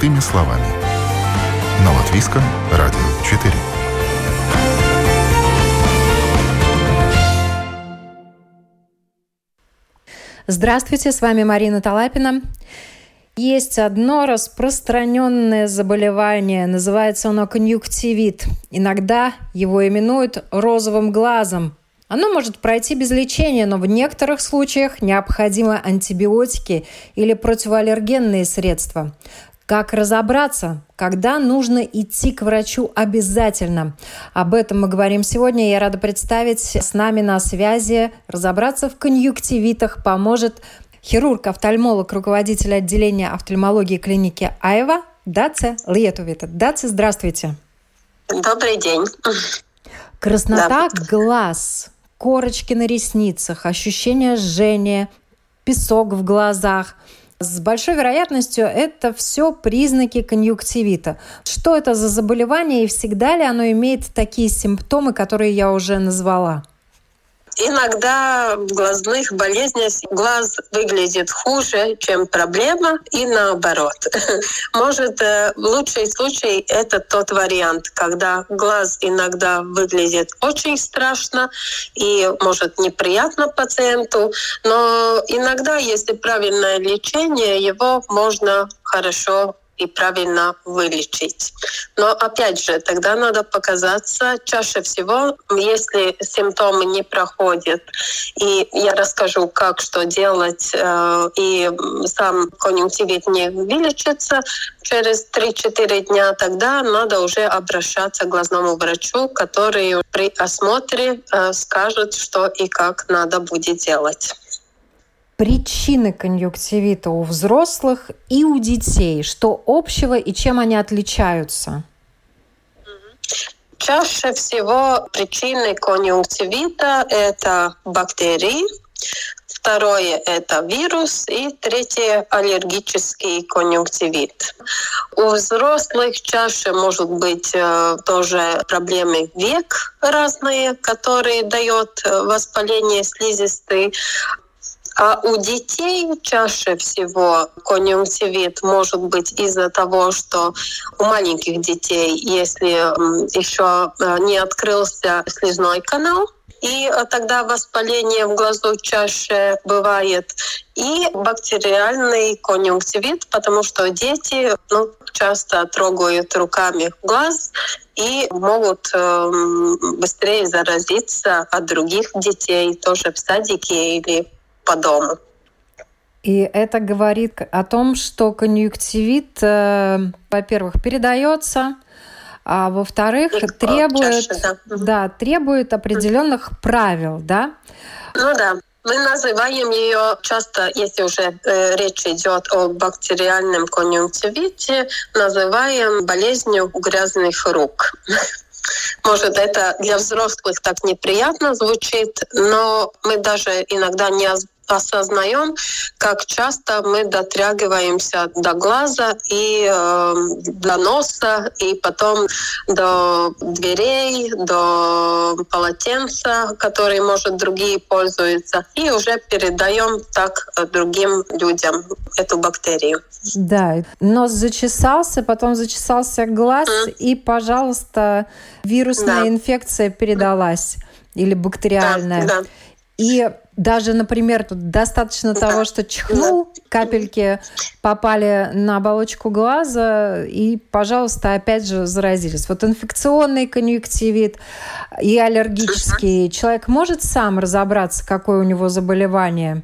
Простыми словами. На Латвийском радио 4. Здравствуйте, с вами Марина Талапина. Есть одно распространенное заболевание, называется оно конъюнктивит. Иногда его именуют розовым глазом. Оно может пройти без лечения, но в некоторых случаях необходимы антибиотики или противоаллергенные средства. Как разобраться, когда нужно идти к врачу обязательно? Об этом мы говорим сегодня. Я рада представить с нами на связи. Разобраться в конъюнктивитах поможет хирург-офтальмолог, руководитель отделения офтальмологии клиники Айва Даце Летувита. Даце, здравствуйте. Добрый день. Краснота да. глаз, корочки на ресницах, ощущение жжения, песок в глазах – с большой вероятностью это все признаки конъюнктивита. Что это за заболевание и всегда ли оно имеет такие симптомы, которые я уже назвала? Иногда в глазных болезнях глаз выглядит хуже, чем проблема, и наоборот. Может, э, лучший случай — это тот вариант, когда глаз иногда выглядит очень страшно и, может, неприятно пациенту, но иногда, если правильное лечение, его можно хорошо и правильно вылечить. Но опять же, тогда надо показаться чаще всего, если симптомы не проходят. И я расскажу, как что делать, э, и сам конъюнктивит не вылечится через 3-4 дня, тогда надо уже обращаться к глазному врачу, который при осмотре э, скажет, что и как надо будет делать причины конъюнктивита у взрослых и у детей? Что общего и чем они отличаются? Чаще всего причины конъюнктивита – это бактерии, Второе – это вирус. И третье – аллергический конъюнктивит. У взрослых чаще может быть э, тоже проблемы век разные, которые дают э, воспаление слизистой. А у детей чаще всего конъюнктивит может быть из-за того, что у маленьких детей, если еще э, не открылся слезной канал, и э, тогда воспаление в глазу чаще бывает. И бактериальный конъюнктивит, потому что дети ну, часто трогают руками глаз и могут э, быстрее заразиться от других детей, тоже в садике или по дому. И это говорит о том, что конъюнктивит, э, во-первых, передается, а во-вторых, требует, чаще, да. Да, требует определенных правил, да? Ну да. Мы называем ее часто, если уже э, речь идет о бактериальном конъюнктивите, называем болезнью грязных рук. Может, это для взрослых так неприятно звучит, но мы даже иногда не осознаем, как часто мы дотрагиваемся до глаза и э, до носа, и потом до дверей, до полотенца, которые, может, другие пользуются, и уже передаем так другим людям эту бактерию. Да, нос зачесался, потом зачесался глаз, mm. и, пожалуйста, вирусная да. инфекция передалась или бактериальная. Да, да. И даже, например, тут достаточно того, что чихнул, капельки попали на оболочку глаза, и, пожалуйста, опять же заразились. Вот инфекционный конъюнктивит и аллергический. Человек может сам разобраться, какое у него заболевание?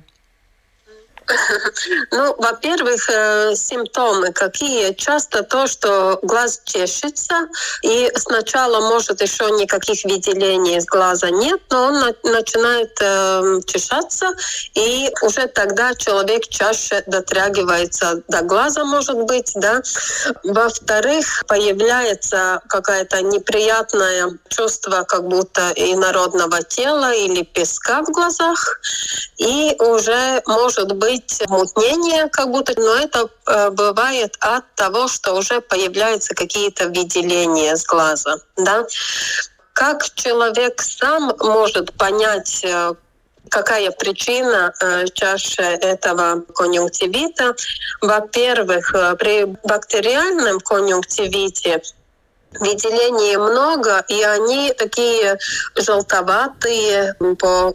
Ну, во-первых, э, симптомы какие? Часто то, что глаз чешется, и сначала, может, еще никаких выделений из глаза нет, но он начинает э, чешаться, и уже тогда человек чаще дотрагивается до глаза, может быть, да. Во-вторых, появляется какая-то неприятное чувство как будто инородного тела или песка в глазах, и уже может быть быть мутнение как будто, но это э, бывает от того, что уже появляются какие-то выделения с глаза. Да? Как человек сам может понять, э, Какая причина э, чаще этого конъюнктивита? Во-первых, при бактериальном конъюнктивите Выделений много, и они такие желтоватые по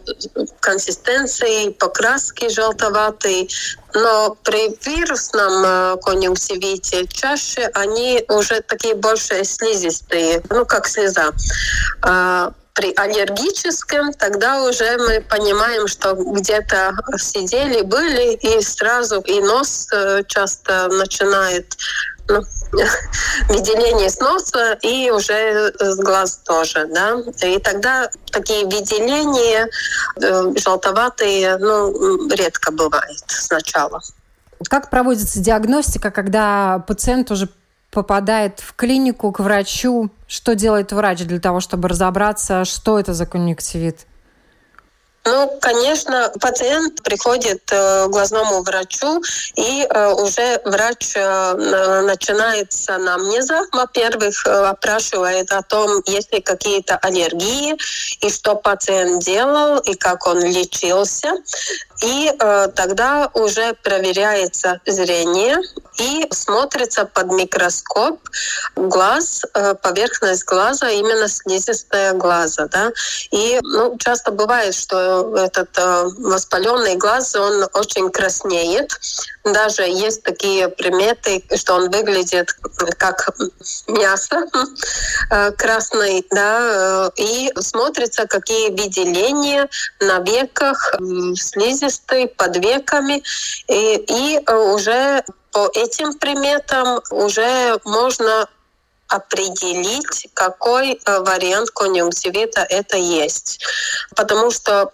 консистенции, по краске желтоватые. Но при вирусном э, конъюнктивите чаще они уже такие больше слизистые, ну как слеза. А при аллергическом тогда уже мы понимаем, что где-то сидели, были, и сразу и нос э, часто начинает ну, выделение с носа и уже с глаз тоже, да. И тогда такие выделения э, желтоватые, ну, редко бывает сначала. Как проводится диагностика, когда пациент уже попадает в клинику к врачу? Что делает врач для того, чтобы разобраться, что это за конъюнктивит? Ну, конечно, пациент приходит э, к глазному врачу, и э, уже врач э, начинает с анамнеза. Во-первых, опрашивает о том, есть ли какие-то аллергии, и что пациент делал, и как он лечился. И тогда уже проверяется зрение, и смотрится под микроскоп глаз, поверхность глаза, именно слизистая глаза. Да? И ну, часто бывает, что этот э, воспаленный глаз, он очень краснеет. Даже есть такие приметы, что он выглядит как мясо э, красный, да, э, и смотрится, какие выделения на веках, слизистой, под веками, и, и уже по этим приметам уже можно определить, какой вариант конъюнктивита это есть. Потому что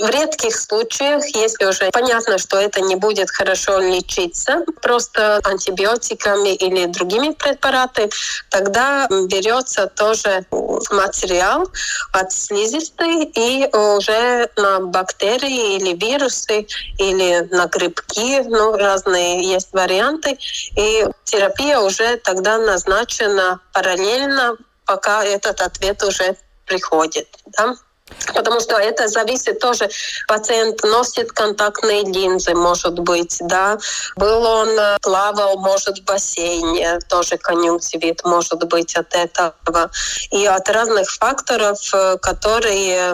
в редких случаях, если уже понятно, что это не будет хорошо лечиться, просто антибиотиками или другими препаратами, тогда берется тоже материал от слизистой и уже на бактерии или вирусы или на грибки, ну, разные есть варианты. И терапия уже тогда назначена параллельно, пока этот ответ уже приходит. Да? Потому что это зависит тоже, пациент носит контактные линзы, может быть, да, был он, э, плавал, может, в бассейне, тоже конъюнктивит может быть от этого. И от разных факторов, э, которые,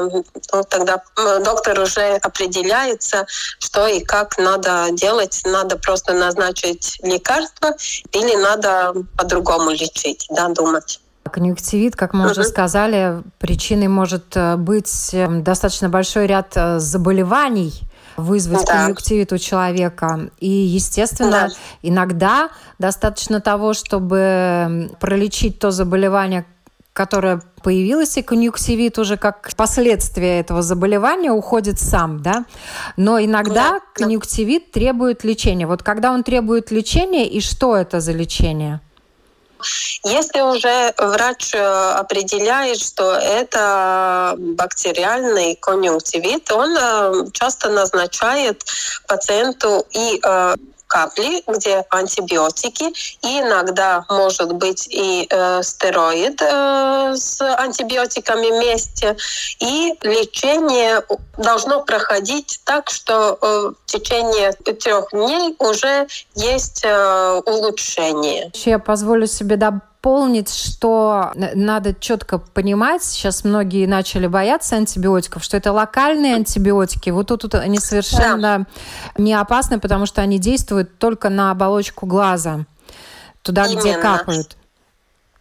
ну, тогда доктор уже определяется, что и как надо делать. Надо просто назначить лекарство или надо по-другому лечить, да, думать. Конъюнктивит, как мы уже сказали, причиной может э, быть эм, достаточно большой ряд э, заболеваний, вызвать да. конъюнктивит у человека. И, естественно, да. иногда достаточно того, чтобы пролечить то заболевание, которое появилось, и конъюнктивит уже как последствие этого заболевания уходит сам, да. Но иногда да. конъюнктивит требует лечения. Вот когда он требует лечения, и что это за лечение? Если уже врач э, определяет, что это бактериальный конъюнктивит, он э, часто назначает пациенту и э, капли, где антибиотики, и иногда может быть и э, стероид э, с антибиотиками вместе. И лечение должно проходить так, что э, в течение трех дней уже есть э, улучшение. Я позволю себе добавить дополнить, что надо четко понимать, сейчас многие начали бояться антибиотиков, что это локальные антибиотики. Вот тут, тут они совершенно да. не опасны, потому что они действуют только на оболочку глаза, туда, Именно. где капают.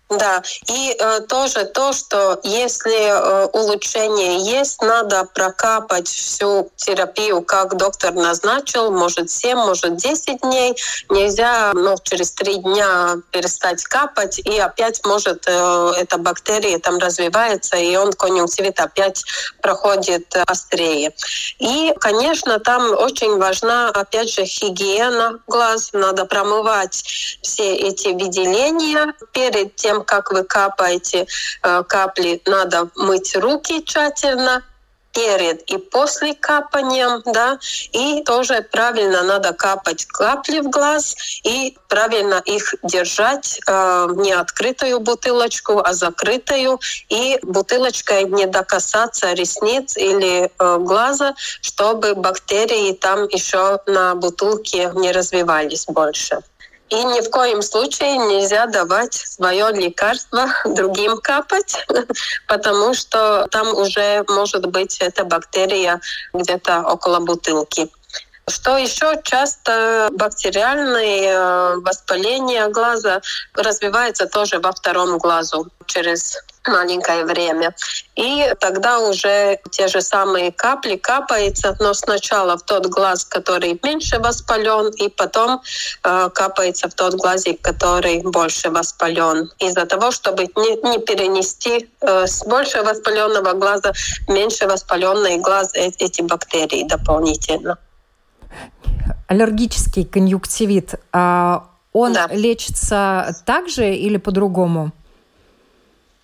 Да, и э, тоже то, что если э, улучшение есть, надо прокапать всю терапию, как доктор назначил, может 7, может 10 дней. Нельзя ну, через 3 дня перестать капать, и опять может э, эта бактерия там развивается, и он конъюнктивит опять проходит острее. И, конечно, там очень важна, опять же, гигиена глаз. Надо промывать все эти выделения перед тем, как вы капаете э, капли, надо мыть руки тщательно, перед и после капания, да, и тоже правильно надо капать капли в глаз и правильно их держать, э, не открытую бутылочку, а закрытую, и бутылочкой не докасаться ресниц или э, глаза, чтобы бактерии там еще на бутылке не развивались больше. И ни в коем случае нельзя давать свое лекарство другим капать, потому что там уже может быть эта бактерия где-то около бутылки. Что еще часто бактериальное э, воспаление глаза развивается тоже во втором глазу через маленькое время. И тогда уже те же самые капли капаются, но сначала в тот глаз, который меньше воспален, и потом э, капается в тот глазик, который больше воспален. Из-за того, чтобы не, не перенести э, с больше воспаленного глаза меньше воспаленный глаз э, эти бактерии дополнительно аллергический конъюнктивит, а он да. лечится также или по-другому?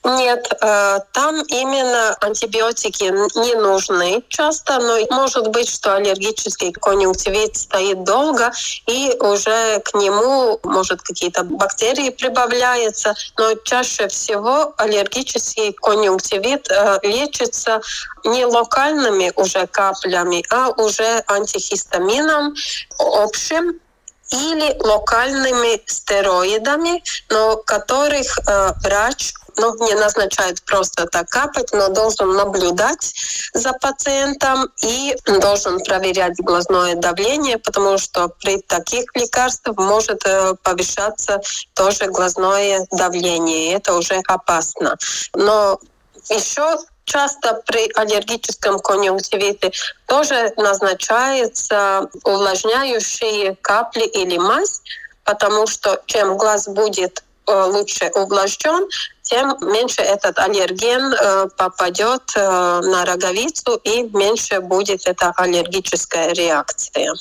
Нет, э, там именно антибиотики не нужны часто, но может быть, что аллергический конъюнктивит стоит долго, и уже к нему, может, какие-то бактерии прибавляются, но чаще всего аллергический конъюнктивит э, лечится не локальными уже каплями, а уже антихистамином общим, или локальными стероидами, но которых э, врач ну, не назначает просто так капать, но должен наблюдать за пациентом и должен проверять глазное давление, потому что при таких лекарствах может э, повышаться тоже глазное давление, это уже опасно. Но еще часто при аллергическом конъюнктивите тоже назначается увлажняющие капли или мазь, потому что чем глаз будет э, лучше увлажнен, тем меньше этот аллерген э, попадет э, на роговицу и меньше будет эта аллергическая реакция.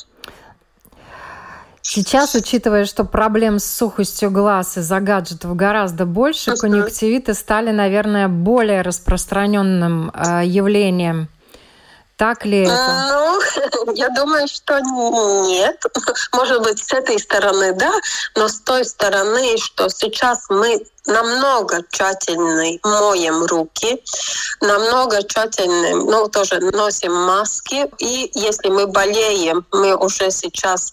Сейчас, учитывая, что проблем с сухостью глаз из-за гаджетов гораздо больше, конъюнктивиты стали, наверное, более распространенным э, явлением. Так ли это? Ну, я думаю, что нет. Может быть, с этой стороны да, но с той стороны, что сейчас мы намного тщательнее моем руки, намного тщательнее, ну, тоже носим маски. И если мы болеем, мы уже сейчас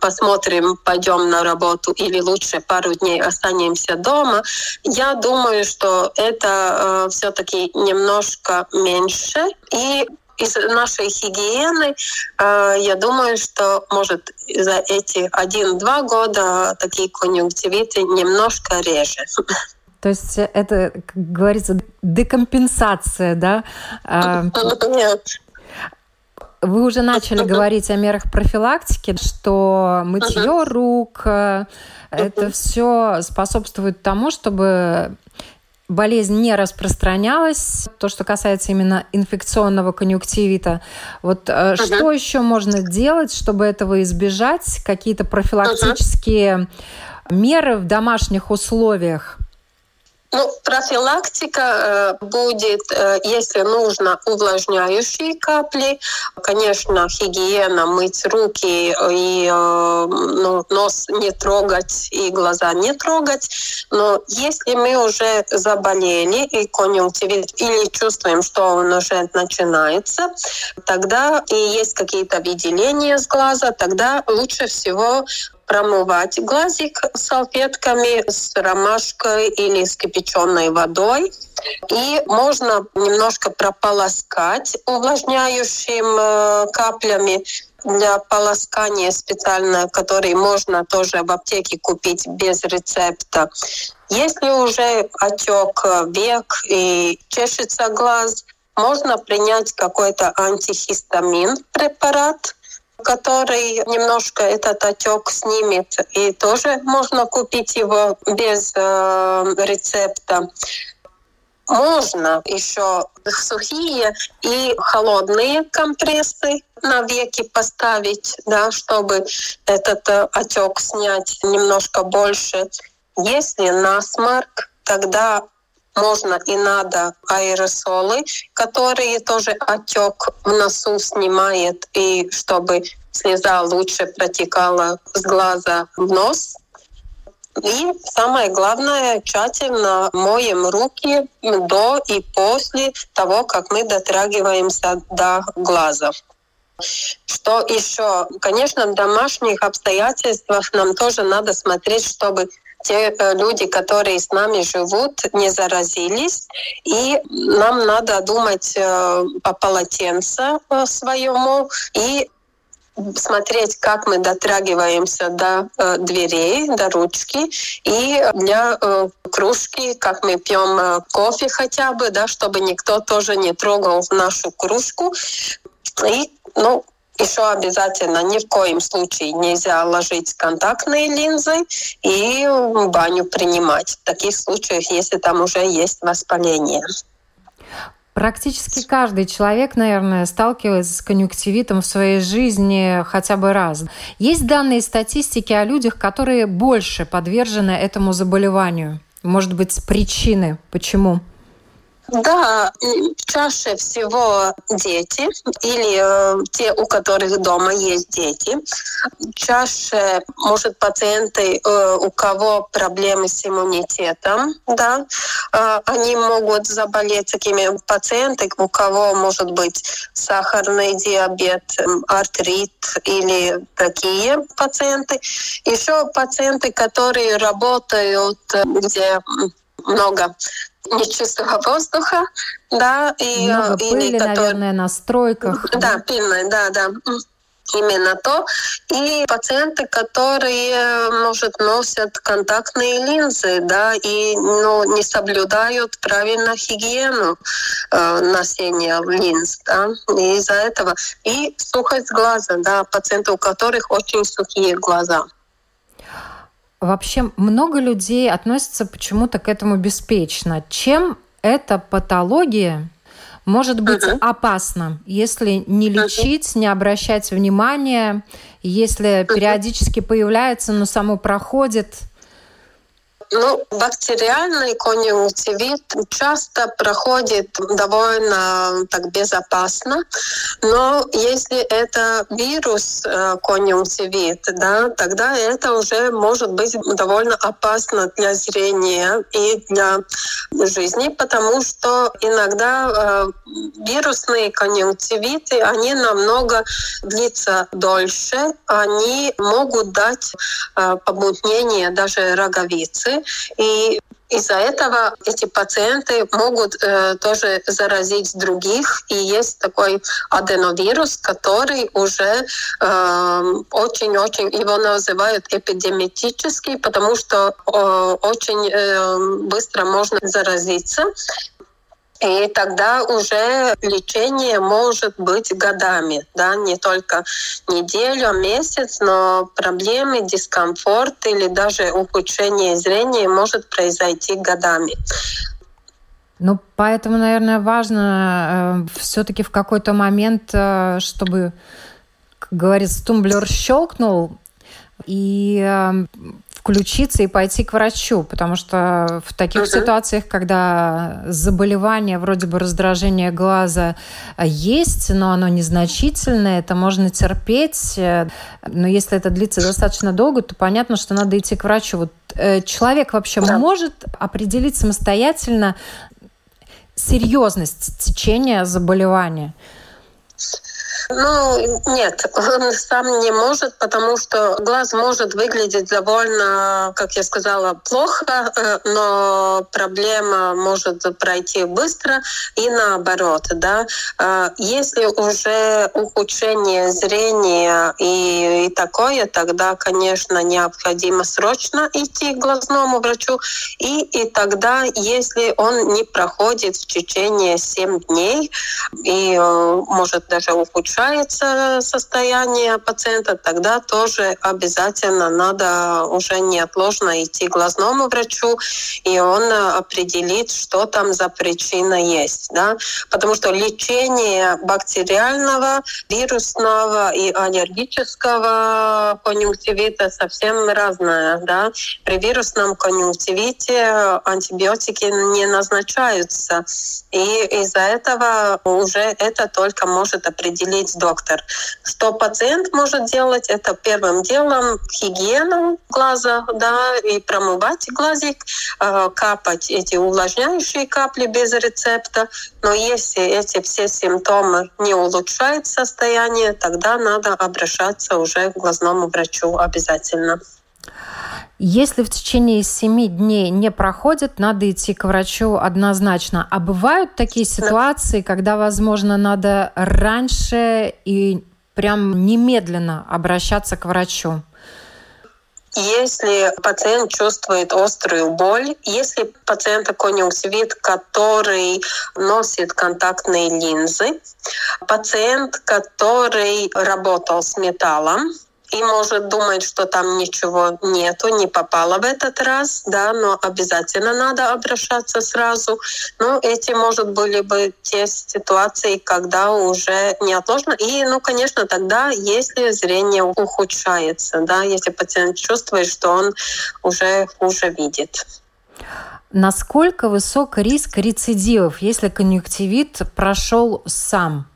посмотрим, пойдем на работу или лучше пару дней останемся дома. Я думаю, что это э, все-таки немножко меньше. И из нашей гигиены, э, я думаю, что, может, за эти один-два года такие конъюнктивиты немножко реже. То есть это, как говорится, декомпенсация, да? А, Нет. Вы уже начали говорить о мерах профилактики, что мытье рук, э, это все способствует тому, чтобы болезнь не распространялась. То, что касается именно инфекционного конъюнктивита. Вот uh-huh. что еще можно делать, чтобы этого избежать? Какие-то профилактические uh-huh. меры в домашних условиях? Ну, профилактика э, будет, э, если нужно, увлажняющие капли. Конечно, гигиена, мыть руки и э, ну, нос не трогать и глаза не трогать. Но если мы уже заболели и конъюнктивит или чувствуем, что он уже начинается, тогда и есть какие-то выделения с глаза, тогда лучше всего промывать глазик салфетками с ромашкой или с кипяченой водой. И можно немножко прополоскать увлажняющим э, каплями для полоскания специально, который можно тоже в аптеке купить без рецепта. Если уже отек век и чешется глаз, можно принять какой-то антихистамин препарат, который немножко этот отек снимет. И тоже можно купить его без э, рецепта. Можно еще сухие и холодные компрессы на веки поставить, да, чтобы этот э, отек снять немножко больше. Если насморк, тогда можно и надо аэросолы, которые тоже отек в носу снимает, и чтобы слеза лучше протекала с глаза в нос. И самое главное, тщательно моем руки до и после того, как мы дотрагиваемся до глаза. Что еще? Конечно, в домашних обстоятельствах нам тоже надо смотреть, чтобы те э, люди, которые с нами живут, не заразились. И нам надо думать э, о полотенце э, своему и смотреть, как мы дотрагиваемся до э, дверей, до ручки, и для э, кружки, как мы пьем э, кофе хотя бы, да, чтобы никто тоже не трогал нашу кружку. И, ну, еще обязательно ни в коем случае нельзя ложить контактные линзы и баню принимать. В таких случаях, если там уже есть воспаление. Практически каждый человек, наверное, сталкивается с конъюнктивитом в своей жизни хотя бы раз. Есть данные статистики о людях, которые больше подвержены этому заболеванию? Может быть, причины, почему? Да, чаще всего дети или э, те, у которых дома есть дети. Чаще, может, пациенты, э, у кого проблемы с иммунитетом, да, э, они могут заболеть такими пациенты, у кого может быть сахарный диабет, артрит или такие пациенты. Еще пациенты, которые работают, где много нечистого воздуха, да, и Много пыли, или, который... наверное, на стройках. Да, пыльной, да, да именно то. И пациенты, которые, может, носят контактные линзы, да, и ну, не соблюдают правильно гигиену э, носения линз, да, и из-за этого. И сухость глаза, да, пациенты, у которых очень сухие глаза. Вообще много людей относятся почему-то к этому беспечно. Чем эта патология может быть uh-huh. опасна, если не лечить, uh-huh. не обращать внимания, если uh-huh. периодически появляется, но само проходит? Ну, бактериальный конъюнктивит часто проходит довольно так безопасно, но если это вирус э, конъюнктивит, да, тогда это уже может быть довольно опасно для зрения и для жизни, потому что иногда э, вирусные конъюнктивиты, они намного длятся дольше, они могут дать э, помутнение даже роговицы, и из-за этого эти пациенты могут э, тоже заразить других. И есть такой аденовирус, который уже очень-очень, э, его называют эпидемиатический, потому что э, очень э, быстро можно заразиться. И тогда уже лечение может быть годами, да, не только неделю, месяц, но проблемы, дискомфорт или даже ухудшение зрения может произойти годами. Ну, поэтому, наверное, важно э, все-таки в какой-то момент, э, чтобы, как говорится, тумблер щелкнул, и э, включиться и пойти к врачу, потому что в таких uh-huh. ситуациях, когда заболевание вроде бы раздражение глаза а, есть, но оно незначительное, это можно терпеть, э, но если это длится достаточно долго, то понятно, что надо идти к врачу. Вот э, человек вообще да. может определить самостоятельно серьезность течения заболевания? Ну, нет, он сам не может, потому что глаз может выглядеть довольно, как я сказала, плохо, э, но проблема может пройти быстро и наоборот, да. Э, если уже ухудшение зрения и, и такое, тогда, конечно, необходимо срочно идти к глазному врачу, и, и тогда, если он не проходит в течение 7 дней и э, может даже ухудшить ухудшается состояние пациента, тогда тоже обязательно надо уже неотложно идти к глазному врачу, и он определит, что там за причина есть. Да? Потому что лечение бактериального, вирусного и аллергического конъюнктивита совсем разное. Да? При вирусном конъюнктивите антибиотики не назначаются. И из-за этого уже это только может определить доктор. Что пациент может делать, это первым делом гигиену глаза, да, и промывать глазик, э, капать эти увлажняющие капли без рецепта. Но если эти все симптомы не улучшают состояние, тогда надо обращаться уже к глазному врачу обязательно. Если в течение семи дней не проходит, надо идти к врачу однозначно. А бывают такие ситуации, когда, возможно, надо раньше и прям немедленно обращаться к врачу? Если пациент чувствует острую боль, если пациент конъюнктивит, который носит контактные линзы, пациент, который работал с металлом, и может думать, что там ничего нету, не попало в этот раз, да, но обязательно надо обращаться сразу. Ну, эти, может, были бы те ситуации, когда уже неотложно. И, ну, конечно, тогда, если зрение ухудшается, да, если пациент чувствует, что он уже хуже видит. Насколько высок риск рецидивов, если конъюнктивит прошел сам?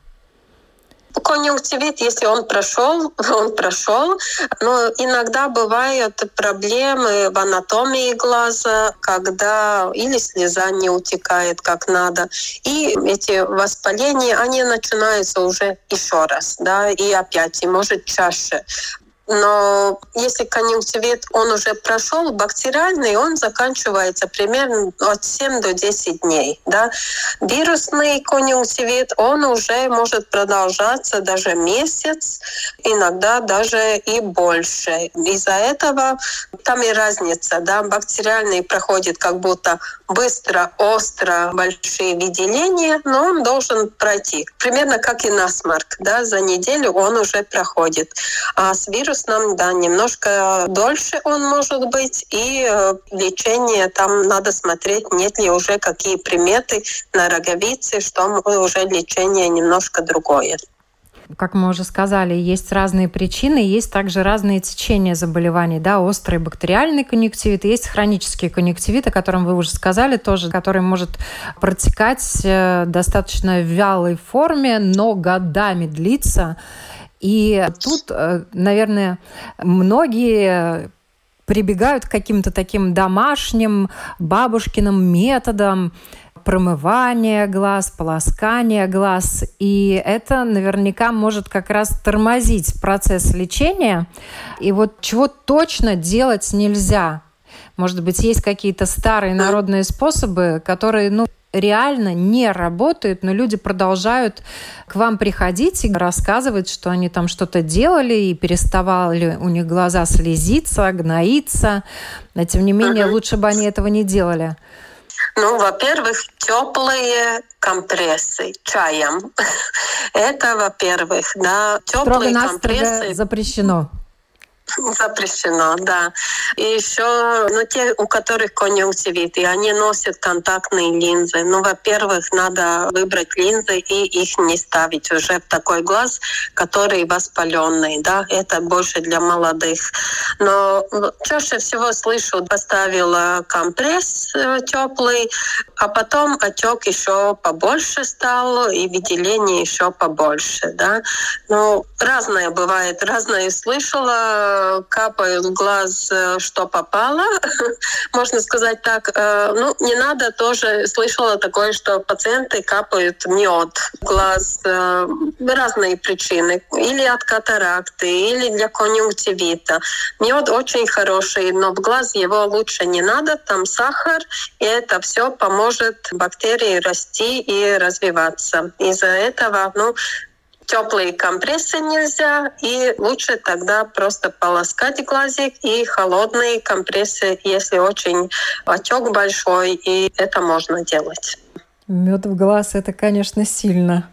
Конъюнктивит, если он прошел, он прошел, но иногда бывают проблемы в анатомии глаза, когда или слеза не утекает как надо, и эти воспаления, они начинаются уже еще раз, да, и опять, и может чаще. Но если конъюнктивит, он уже прошел, бактериальный, он заканчивается примерно от 7 до 10 дней. Да? Вирусный конъюнктивит, он уже может продолжаться даже месяц, иногда даже и больше. Из-за этого там и разница. Да? Бактериальный проходит как будто быстро, остро, большие выделения, но он должен пройти. Примерно как и насморк. Да? За неделю он уже проходит. А с вирусом вирусном, да, немножко дольше он может быть, и э, лечение там надо смотреть, нет ли уже какие приметы на роговице, что уже лечение немножко другое как мы уже сказали, есть разные причины, есть также разные течения заболеваний, да, острый бактериальный конъюнктивит, есть хронический конъюнктивит, о котором вы уже сказали тоже, который может протекать э, достаточно в вялой форме, но годами длиться. И тут, э, наверное, многие прибегают к каким-то таким домашним бабушкиным методам промывания глаз, полоскания глаз. И это наверняка может как раз тормозить процесс лечения. И вот чего точно делать нельзя. Может быть, есть какие-то старые народные способы, которые, ну, реально не работает, но люди продолжают к вам приходить и рассказывать, что они там что-то делали и переставали у них глаза слезиться, гноиться. Но тем не менее, угу. лучше бы они этого не делали. Ну, во-первых, теплые компрессы чаем. Это, во-первых, да, теплые компрессы. запрещено. Запрещено, да. И еще, ну, те, у которых конъюнктивит, и они носят контактные линзы. Ну, во-первых, надо выбрать линзы и их не ставить уже в такой глаз, который воспаленный, да, это больше для молодых. Но чаще всего слышу, поставила компресс э, теплый, а потом отек еще побольше стал, и выделение еще побольше, да. Ну, разное бывает, разное слышала, капают в глаз, э, что попало, можно сказать так. Э, ну, не надо тоже, слышала такое, что пациенты капают мед в глаз. Э, разные причины. Или от катаракты, или для конъюнктивита. Мед очень хороший, но в глаз его лучше не надо, там сахар, и это все поможет бактерии расти и развиваться. Из-за этого, ну, теплые компрессы нельзя, и лучше тогда просто полоскать глазик и холодные компрессы, если очень отек большой, и это можно делать. Мед в глаз это, конечно, сильно.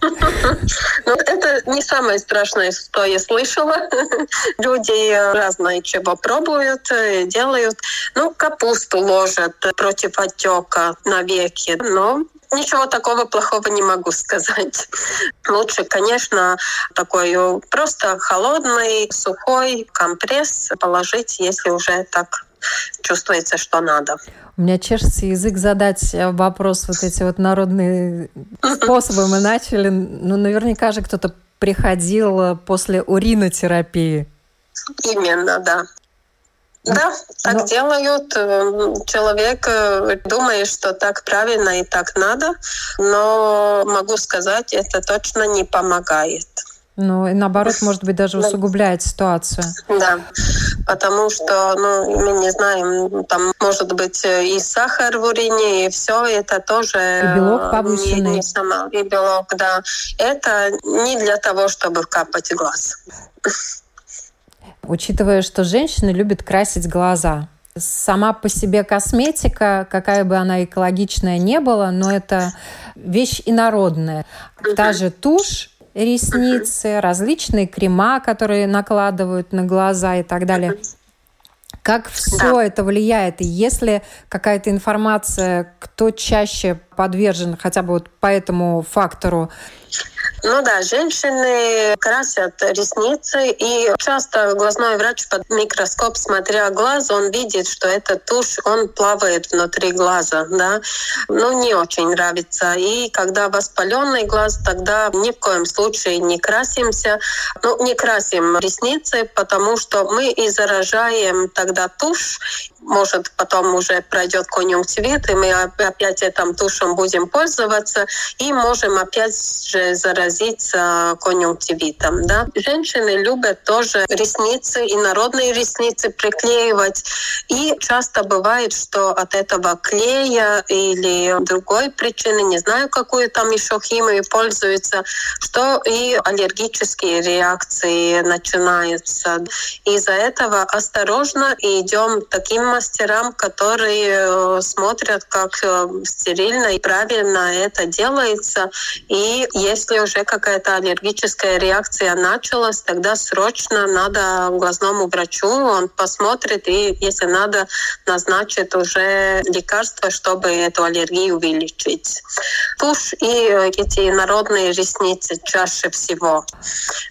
Ну, это не самое страшное, что я слышала. Люди разные чего пробуют, э, делают. Ну, капусту ложат против отека на веки, но Ничего такого плохого не могу сказать. Лучше, конечно, такой просто холодный, сухой компресс положить, если уже так чувствуется, что надо. У меня чешется язык задать э, вопрос, вот эти вот народные способы мы начали. Ну, наверняка же кто-то приходил э, после уринотерапии. Именно, да. Да, так Но... делают. Э, человек думает, что так правильно и так надо, но могу сказать, это точно не помогает. Ну, и наоборот, может быть, даже усугубляет ситуацию. Да, потому что, ну, мы не знаем, там может быть и сахар в урине, и все это тоже... И белок повышенный. Не, не сама, и белок, да. Это не для того, чтобы капать глаз. Учитывая, что женщины любят красить глаза, сама по себе косметика, какая бы она экологичная не была, но это вещь инородная. Та же тушь, ресницы, различные крема, которые накладывают на глаза и так далее. Как все да. это влияет? И если какая-то информация, кто чаще подвержен хотя бы вот по этому фактору ну да, женщины красят ресницы, и часто глазной врач под микроскоп, смотря глаз, он видит, что этот тушь, он плавает внутри глаза, да. Ну, не очень нравится. И когда воспаленный глаз, тогда ни в коем случае не красимся. Ну, не красим ресницы, потому что мы и заражаем тогда тушь, может, потом уже пройдет конъюнктивит, и мы опять этим тушем будем пользоваться, и можем опять же заразиться конъюнктивитом. Да? Женщины любят тоже ресницы и народные ресницы приклеивать. И часто бывает, что от этого клея или другой причины, не знаю, какую там еще химию пользуются, что и аллергические реакции начинаются. Из-за этого осторожно идем таким мастерам, которые э, смотрят, как э, стерильно и правильно это делается. И если уже какая-то аллергическая реакция началась, тогда срочно надо глазному врачу, он посмотрит и, если надо, назначит уже лекарство, чтобы эту аллергию увеличить. Тушь и э, эти народные ресницы чаще всего.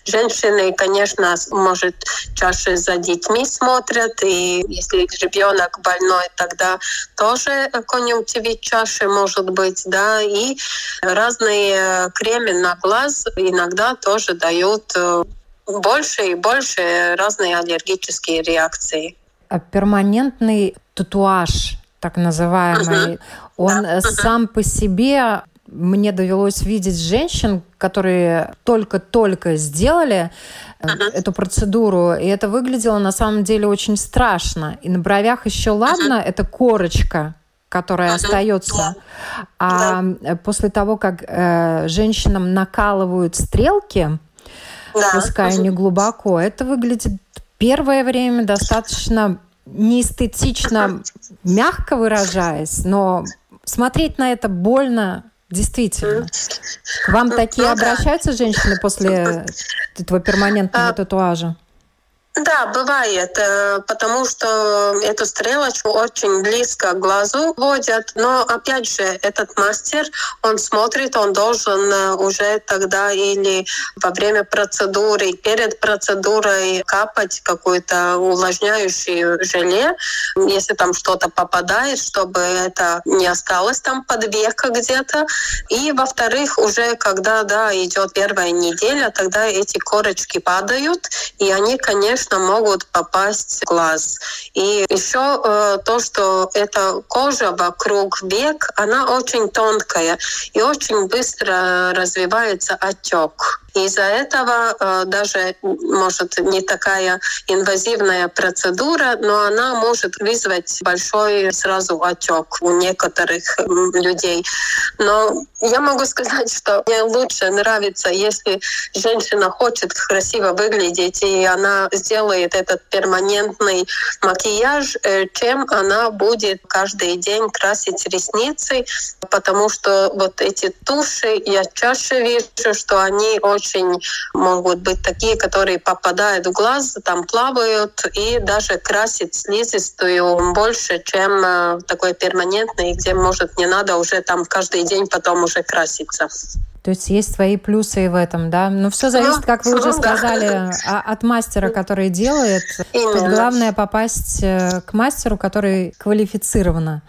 Женщины, конечно, может чаще за детьми смотрят, и если ребенок ребенок больной, тогда тоже конъюнктивит чаши может быть, да, и разные кремы на глаз иногда тоже дают э, больше и больше разные аллергические реакции. А перманентный татуаж, так называемый, uh-huh. он uh-huh. сам по себе мне довелось видеть женщин, которые только-только сделали uh-huh. эту процедуру, и это выглядело на самом деле очень страшно. И на бровях еще ладно, uh-huh. это корочка, которая uh-huh. остается. А uh-huh. после того, как э, женщинам накалывают стрелки, uh-huh. пускай не глубоко, это выглядит первое время достаточно неэстетично, мягко выражаясь, но смотреть на это больно Действительно. К вам такие ну, обращаются да. женщины после этого перманентного а, татуажа? Да, бывает, э, потому что эту стрелочку очень близко к глазу вводят. Но опять же, этот мастер, он смотрит, он должен э, уже тогда или во время процедуры, перед процедурой капать какую-то увлажняющую желе, если там что-то попадает, чтобы это не осталось там под века где-то. И во-вторых, уже когда да, идет первая неделя, тогда эти корочки падают, и они, конечно, конечно, могут попасть в глаз. И еще э, то, что эта кожа вокруг век, она очень тонкая и очень быстро развивается отек. Из-за этого э, даже, может, не такая инвазивная процедура, но она может вызвать большой сразу отек у некоторых людей. Но я могу сказать, что мне лучше нравится, если женщина хочет красиво выглядеть, и она сделает этот перманентный макияж, э, чем она будет каждый день красить ресницы, потому что вот эти туши, я чаще вижу, что они очень могут быть такие, которые попадают в глаз, там плавают, и даже красить слизистую больше, чем э, такой перманентный, где, может, не надо уже там каждый день потом уже краситься. То есть есть свои плюсы и в этом, да? Но все зависит, как вы уже ну сказали, от мастера, который делает. Тут главное попасть э, к мастеру, который квалифицированно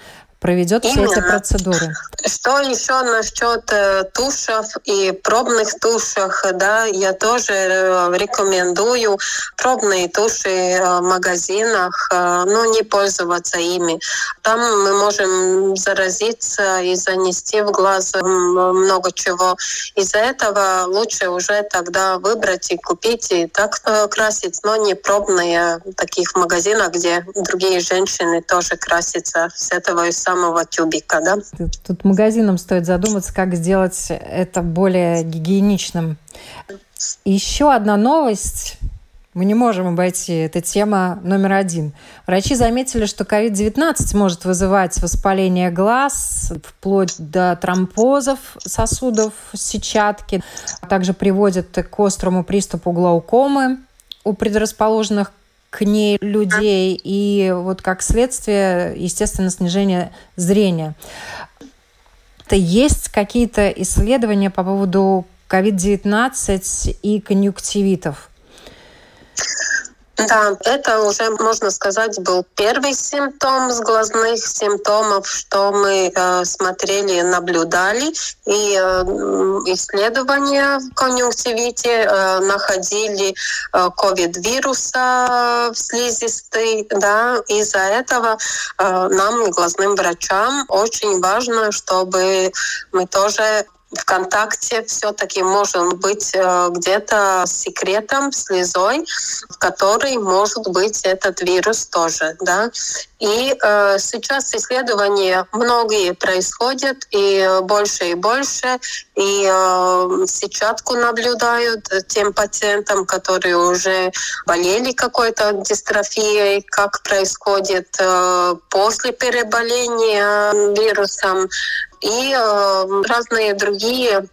проведет Именно. все эти процедуры. Что еще насчет э, тушев и пробных тушах, да, я тоже э, рекомендую пробные туши э, в магазинах, ну, не пользоваться ими. Там мы можем заразиться и занести в глаз много чего. Из-за этого лучше уже тогда выбрать и купить и так красить, но не пробные таких магазинах, где другие женщины тоже красятся с этого и самого самого тюбика. Да? Тут магазинам стоит задуматься, как сделать это более гигиеничным. Еще одна новость. Мы не можем обойти. Это тема номер один. Врачи заметили, что COVID-19 может вызывать воспаление глаз, вплоть до тромбозов сосудов сетчатки. Также приводит к острому приступу глаукомы у предрасположенных к ней людей и вот как следствие, естественно, снижение зрения. Это есть какие-то исследования по поводу COVID-19 и конъюнктивитов? Да, это уже, можно сказать, был первый симптом с глазных симптомов, что мы э, смотрели, наблюдали. И э, исследования в конъюнктивите э, находили э, COVID-вируса в слизистой. Да, из-за этого э, нам, глазным врачам, очень важно, чтобы мы тоже ВКонтакте все-таки может быть э, где-то секретом, слезой, в которой может быть этот вирус тоже. Да? И э, сейчас исследования многие происходят, и больше и больше, и э, сетчатку наблюдают тем пациентам, которые уже болели какой-то дистрофией, как происходит э, после переболения вирусом, и э, разные другие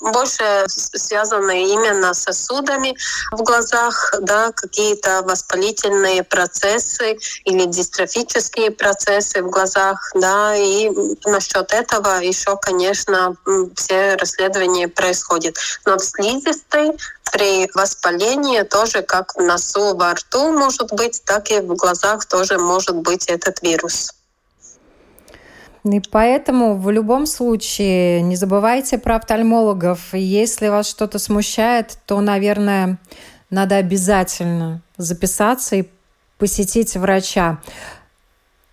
больше связаны именно с сосудами в глазах, да, какие-то воспалительные процессы или дистрофические процессы в глазах, да, и насчет этого еще, конечно, все расследования происходят. Но в слизистой при воспалении тоже как в носу, во рту может быть, так и в глазах тоже может быть этот вирус. И поэтому в любом случае не забывайте про офтальмологов. Если вас что-то смущает, то, наверное, надо обязательно записаться и посетить врача.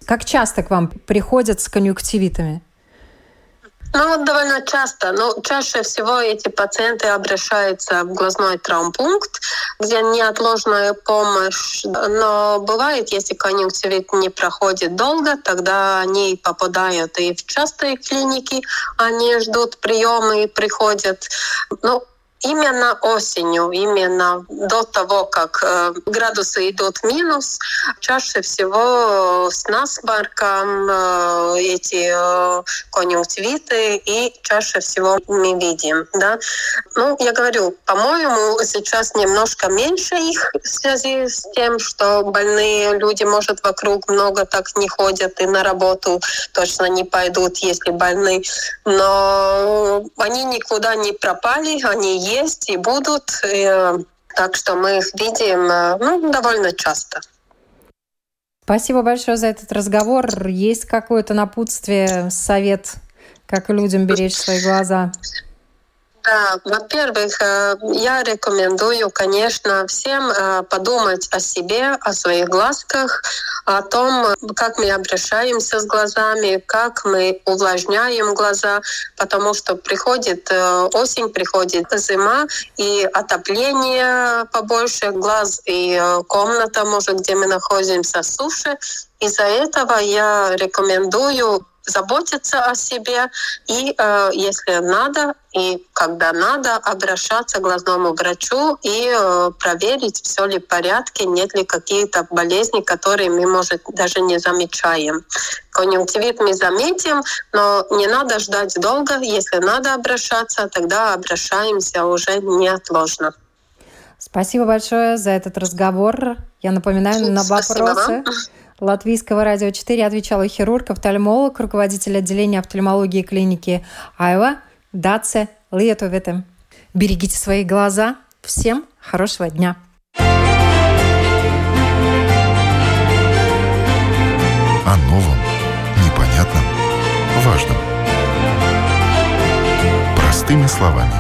Как часто к вам приходят с конъюнктивитами? Ну, довольно часто. Но ну, чаще всего эти пациенты обращаются в глазной травмпункт, где неотложная помощь. Но бывает, если конъюнктивит не проходит долго, тогда они попадают и в частые клиники, они ждут приема и приходят. Ну, именно осенью, именно до того, как э, градусы идут в минус, чаще всего с насморком э, эти э, конъюнктивиты и чаще всего мы видим. Да? Ну, я говорю, по-моему, сейчас немножко меньше их в связи с тем, что больные люди, может, вокруг много так не ходят и на работу точно не пойдут, если больны. Но они никуда не пропали, они есть и будут. И, э, так что мы их видим э, ну, довольно часто. Спасибо большое за этот разговор. Есть какое-то напутствие, совет, как людям беречь свои глаза? Да, во-первых, э, я рекомендую, конечно, всем э, подумать о себе, о своих глазках, о том, как мы обращаемся с глазами, как мы увлажняем глаза, потому что приходит э, осень, приходит зима, и отопление побольше глаз, и комната, может, где мы находимся, суше. Из-за этого я рекомендую заботиться о себе и, э, если надо, и когда надо, обращаться к глазному врачу и э, проверить, все ли в порядке, нет ли какие-то болезни, которые мы, может, даже не замечаем. Конъюнктивит мы заметим, но не надо ждать долго. Если надо обращаться, тогда обращаемся уже неотложно. Спасибо большое за этот разговор. Я напоминаю, на вопросы Латвийского радио 4 отвечала хирург, офтальмолог, руководитель отделения офтальмологии клиники Айва Даце Лиетовите. Берегите свои глаза. Всем хорошего дня. О новом, непонятном, важном. Простыми словами.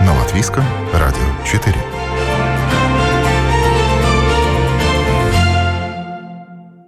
На Латвийском радио 4.